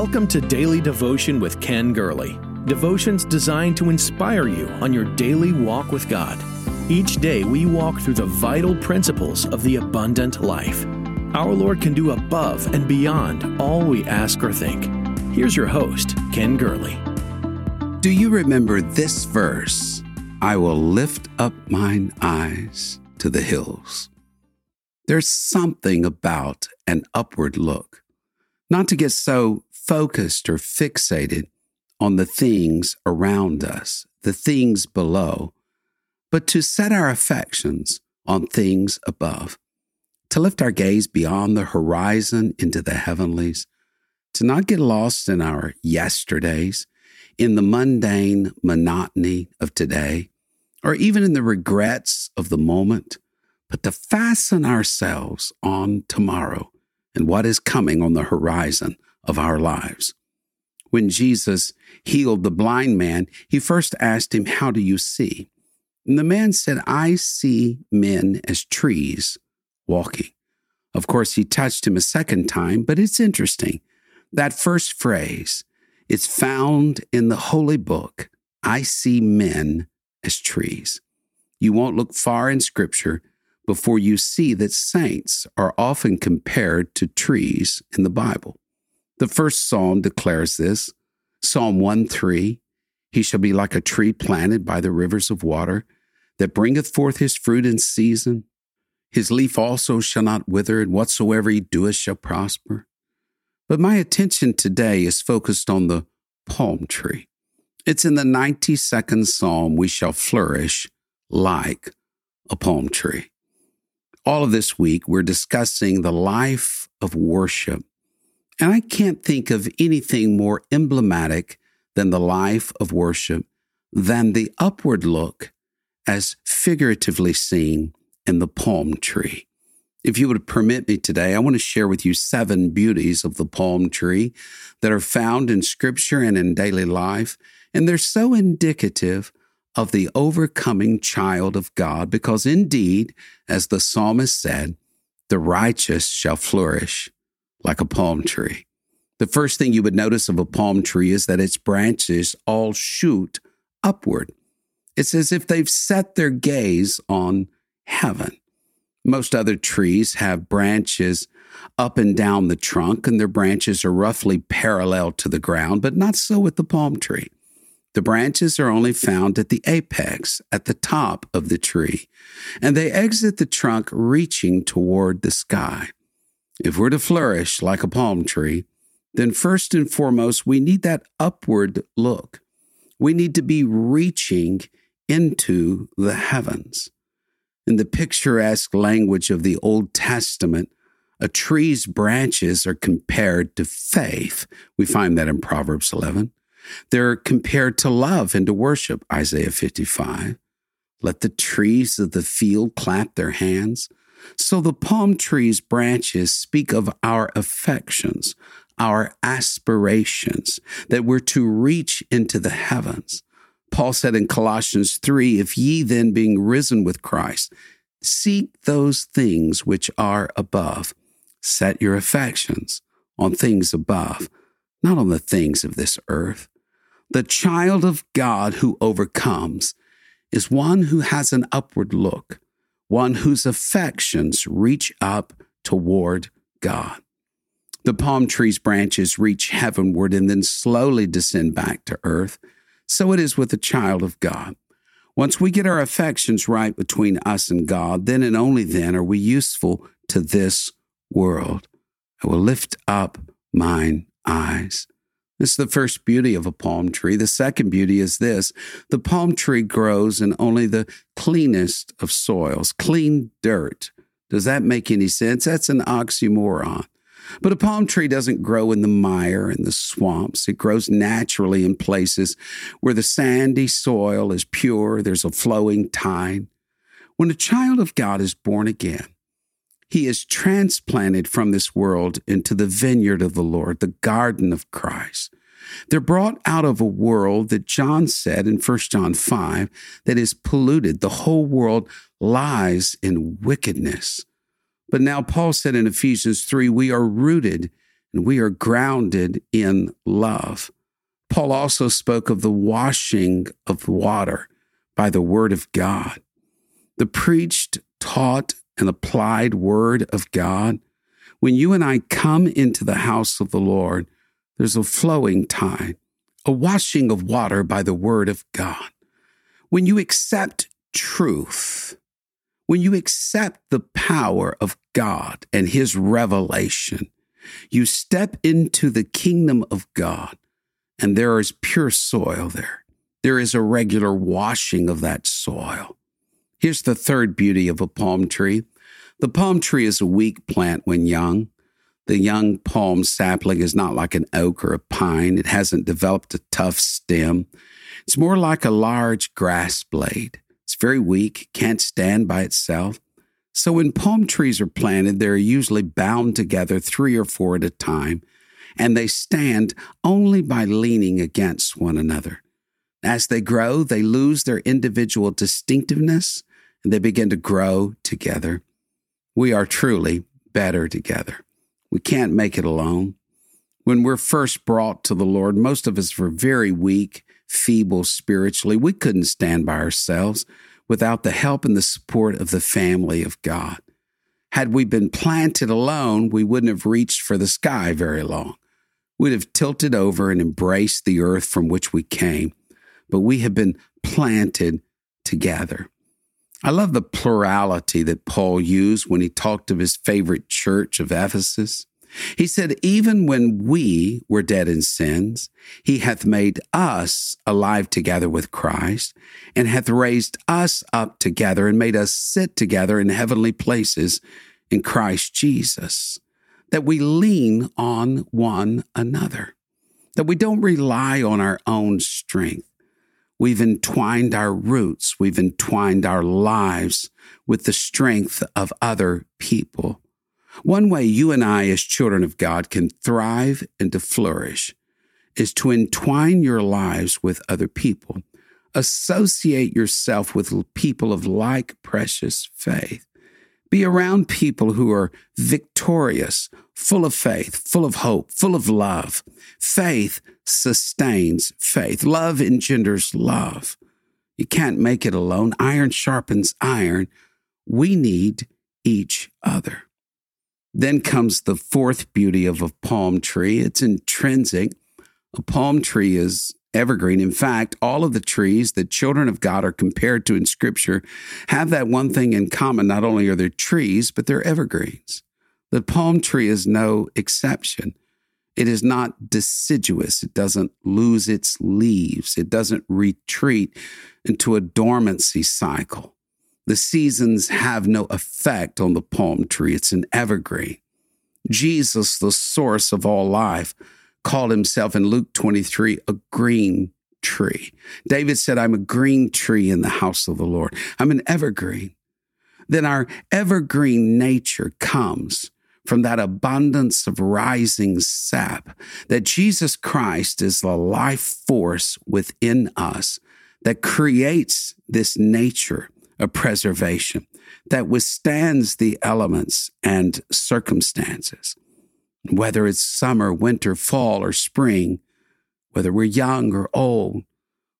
Welcome to Daily Devotion with Ken Gurley. Devotions designed to inspire you on your daily walk with God. Each day we walk through the vital principles of the abundant life. Our Lord can do above and beyond all we ask or think. Here's your host, Ken Gurley. Do you remember this verse? I will lift up mine eyes to the hills. There's something about an upward look not to get so focused or fixated on the things around us, the things below, but to set our affections on things above, to lift our gaze beyond the horizon into the heavenlies, to not get lost in our yesterdays, in the mundane monotony of today, or even in the regrets of the moment, but to fasten ourselves on tomorrow and what is coming on the horizon of our lives. When Jesus healed the blind man, he first asked him, How do you see? And the man said, I see men as trees walking. Of course, he touched him a second time, but it's interesting. That first phrase, it's found in the holy book. I see men as trees. You won't look far in scripture before you see that saints are often compared to trees in the Bible. The first psalm declares this Psalm 1 3 He shall be like a tree planted by the rivers of water, that bringeth forth his fruit in season. His leaf also shall not wither, and whatsoever he doeth shall prosper. But my attention today is focused on the palm tree. It's in the 92nd Psalm, we shall flourish like a palm tree. All of this week, we're discussing the life of worship. And I can't think of anything more emblematic than the life of worship than the upward look as figuratively seen in the palm tree. If you would permit me today, I want to share with you seven beauties of the palm tree that are found in scripture and in daily life. And they're so indicative of the overcoming child of God, because indeed, as the psalmist said, the righteous shall flourish like a palm tree. The first thing you would notice of a palm tree is that its branches all shoot upward. It's as if they've set their gaze on heaven. Most other trees have branches up and down the trunk, and their branches are roughly parallel to the ground, but not so with the palm tree. The branches are only found at the apex, at the top of the tree, and they exit the trunk reaching toward the sky. If we're to flourish like a palm tree, then first and foremost, we need that upward look. We need to be reaching into the heavens. In the picturesque language of the Old Testament, a tree's branches are compared to faith. We find that in Proverbs 11. They're compared to love and to worship, Isaiah 55. Let the trees of the field clap their hands. So the palm tree's branches speak of our affections, our aspirations, that we're to reach into the heavens. Paul said in Colossians 3 If ye then, being risen with Christ, seek those things which are above, set your affections on things above, not on the things of this earth. The child of God who overcomes is one who has an upward look, one whose affections reach up toward God. The palm tree's branches reach heavenward and then slowly descend back to earth. So it is with the child of God. Once we get our affections right between us and God, then and only then are we useful to this world. I will lift up mine eyes. This is the first beauty of a palm tree. The second beauty is this the palm tree grows in only the cleanest of soils, clean dirt. Does that make any sense? That's an oxymoron. But a palm tree doesn't grow in the mire and the swamps. It grows naturally in places where the sandy soil is pure, there's a flowing tide. When a child of God is born again, he is transplanted from this world into the vineyard of the Lord, the garden of Christ. They're brought out of a world that John said in 1 John 5 that is polluted. The whole world lies in wickedness. But now Paul said in Ephesians 3 we are rooted and we are grounded in love. Paul also spoke of the washing of water by the word of God. The preached, taught, and applied word of God. When you and I come into the house of the Lord, there's a flowing tide, a washing of water by the word of God. When you accept truth, when you accept the power of God and his revelation, you step into the kingdom of God and there is pure soil there. There is a regular washing of that soil. Here's the third beauty of a palm tree. The palm tree is a weak plant when young. The young palm sapling is not like an oak or a pine. It hasn't developed a tough stem. It's more like a large grass blade. It's very weak, can't stand by itself. So when palm trees are planted, they're usually bound together three or four at a time, and they stand only by leaning against one another. As they grow, they lose their individual distinctiveness and they begin to grow together. We are truly better together. We can't make it alone. When we're first brought to the Lord, most of us were very weak, feeble spiritually. We couldn't stand by ourselves without the help and the support of the family of God. Had we been planted alone, we wouldn't have reached for the sky very long. We'd have tilted over and embraced the earth from which we came. But we have been planted together. I love the plurality that Paul used when he talked of his favorite church of Ephesus. He said, Even when we were dead in sins, he hath made us alive together with Christ, and hath raised us up together, and made us sit together in heavenly places in Christ Jesus, that we lean on one another, that we don't rely on our own strength. We've entwined our roots, we've entwined our lives with the strength of other people. One way you and I, as children of God, can thrive and to flourish is to entwine your lives with other people. Associate yourself with people of like precious faith. Be around people who are victorious, full of faith, full of hope, full of love. Faith sustains faith. Love engenders love. You can't make it alone. Iron sharpens iron. We need each other. Then comes the fourth beauty of a palm tree it's intrinsic. A palm tree is evergreen. In fact, all of the trees that children of God are compared to in Scripture have that one thing in common. Not only are they trees, but they're evergreens. The palm tree is no exception. It is not deciduous. It doesn't lose its leaves. It doesn't retreat into a dormancy cycle. The seasons have no effect on the palm tree, it's an evergreen. Jesus, the source of all life, called himself in Luke 23 a green tree. David said, I'm a green tree in the house of the Lord. I'm an evergreen. Then our evergreen nature comes from that abundance of rising sap, that Jesus Christ is the life force within us that creates this nature of preservation that withstands the elements and circumstances. Whether it's summer, winter, fall, or spring, whether we're young or old,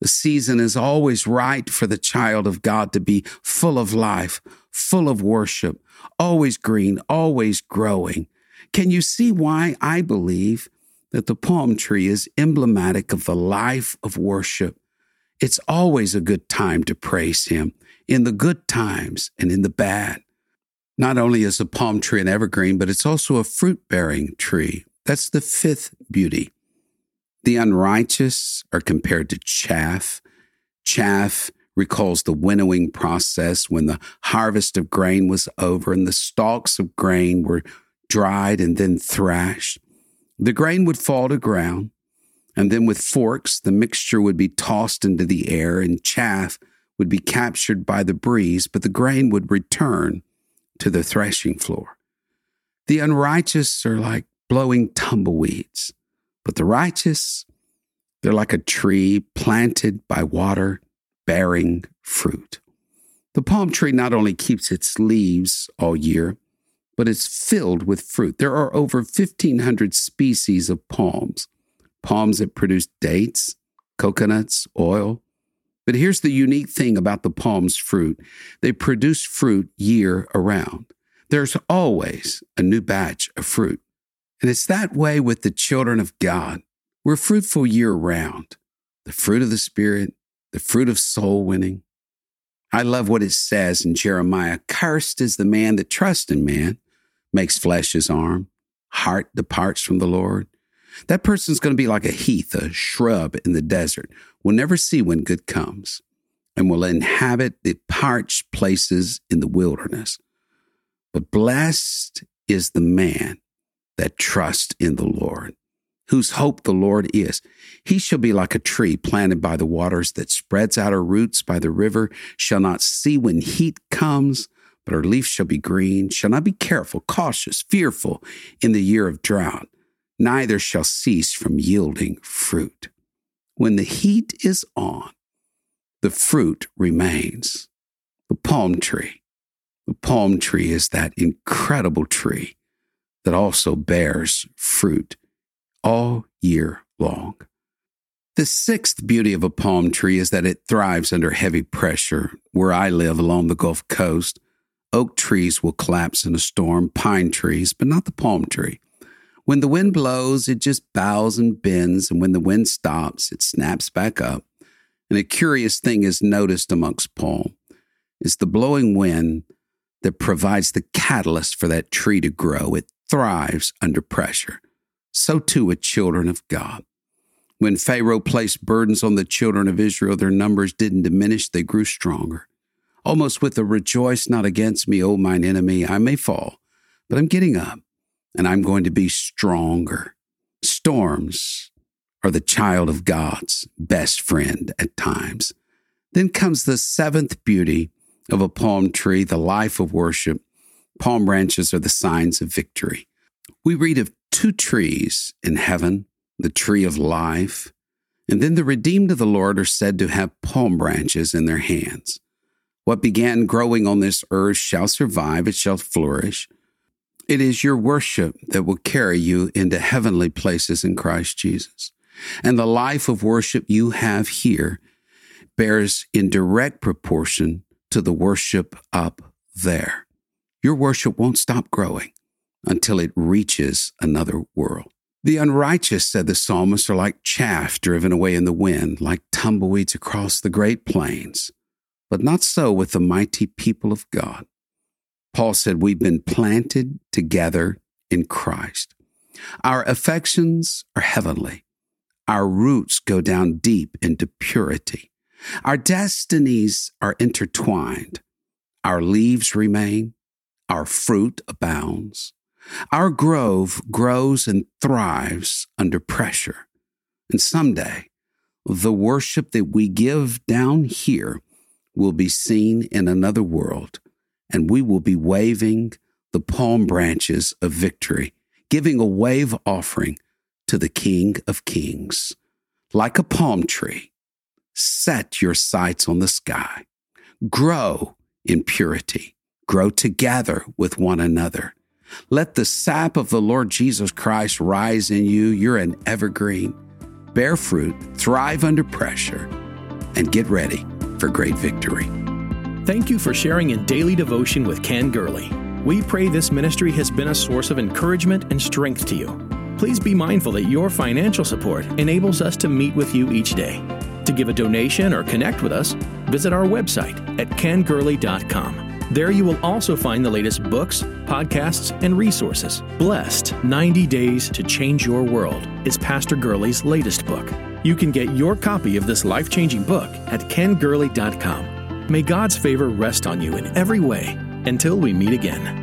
the season is always right for the child of God to be full of life, full of worship, always green, always growing. Can you see why I believe that the palm tree is emblematic of the life of worship? It's always a good time to praise Him in the good times and in the bad. Not only is a palm tree an evergreen, but it's also a fruit bearing tree. That's the fifth beauty. The unrighteous are compared to chaff. Chaff recalls the winnowing process when the harvest of grain was over and the stalks of grain were dried and then thrashed. The grain would fall to ground, and then with forks, the mixture would be tossed into the air, and chaff would be captured by the breeze, but the grain would return to the threshing floor. The unrighteous are like blowing tumbleweeds, but the righteous, they're like a tree planted by water, bearing fruit. The palm tree not only keeps its leaves all year, but it's filled with fruit. There are over 1,500 species of palms, palms that produce dates, coconuts, oil. But here's the unique thing about the palm's fruit they produce fruit year around. There's always a new batch of fruit. And it's that way with the children of God. We're fruitful year round. The fruit of the Spirit, the fruit of soul winning. I love what it says in Jeremiah Cursed is the man that trusts in man, makes flesh his arm, heart departs from the Lord. That person's going to be like a heath, a shrub in the desert, We'll never see when good comes, and will inhabit the parched places in the wilderness. But blessed is the man that trusts in the Lord, whose hope the Lord is. He shall be like a tree planted by the waters that spreads out her roots by the river, shall not see when heat comes, but her leaf shall be green, shall not be careful, cautious, fearful in the year of drought neither shall cease from yielding fruit. When the heat is on, the fruit remains. The palm tree. The palm tree is that incredible tree that also bears fruit all year long. The sixth beauty of a palm tree is that it thrives under heavy pressure. Where I live along the Gulf Coast, oak trees will collapse in a storm, pine trees, but not the palm tree. When the wind blows, it just bows and bends, and when the wind stops, it snaps back up. And a curious thing is noticed amongst palm is the blowing wind that provides the catalyst for that tree to grow. It thrives under pressure. So too with children of God. When Pharaoh placed burdens on the children of Israel, their numbers didn't diminish, they grew stronger. Almost with a rejoice not against me, O mine enemy, I may fall, but I'm getting up and I'm going to be stronger. Storms are the child of God's best friend at times. Then comes the seventh beauty of a palm tree, the life of worship. Palm branches are the signs of victory. We read of two trees in heaven the tree of life, and then the redeemed of the Lord are said to have palm branches in their hands. What began growing on this earth shall survive, it shall flourish. It is your worship that will carry you into heavenly places in Christ Jesus. And the life of worship you have here bears in direct proportion to the worship up there. Your worship won't stop growing until it reaches another world. The unrighteous, said the psalmist, are like chaff driven away in the wind, like tumbleweeds across the great plains. But not so with the mighty people of God. Paul said, We've been planted together in Christ. Our affections are heavenly. Our roots go down deep into purity. Our destinies are intertwined. Our leaves remain. Our fruit abounds. Our grove grows and thrives under pressure. And someday, the worship that we give down here will be seen in another world and we will be waving the palm branches of victory, giving a wave offering to the King of Kings. Like a palm tree, set your sights on the sky. Grow in purity. Grow together with one another. Let the sap of the Lord Jesus Christ rise in you. You're an evergreen. Bear fruit, thrive under pressure, and get ready for great victory. Thank you for sharing in daily devotion with Ken Gurley. We pray this ministry has been a source of encouragement and strength to you. Please be mindful that your financial support enables us to meet with you each day. To give a donation or connect with us, visit our website at kengurley.com. There you will also find the latest books, podcasts, and resources. Blessed 90 Days to Change Your World is Pastor Gurley's latest book. You can get your copy of this life changing book at kengurley.com. May God's favor rest on you in every way until we meet again.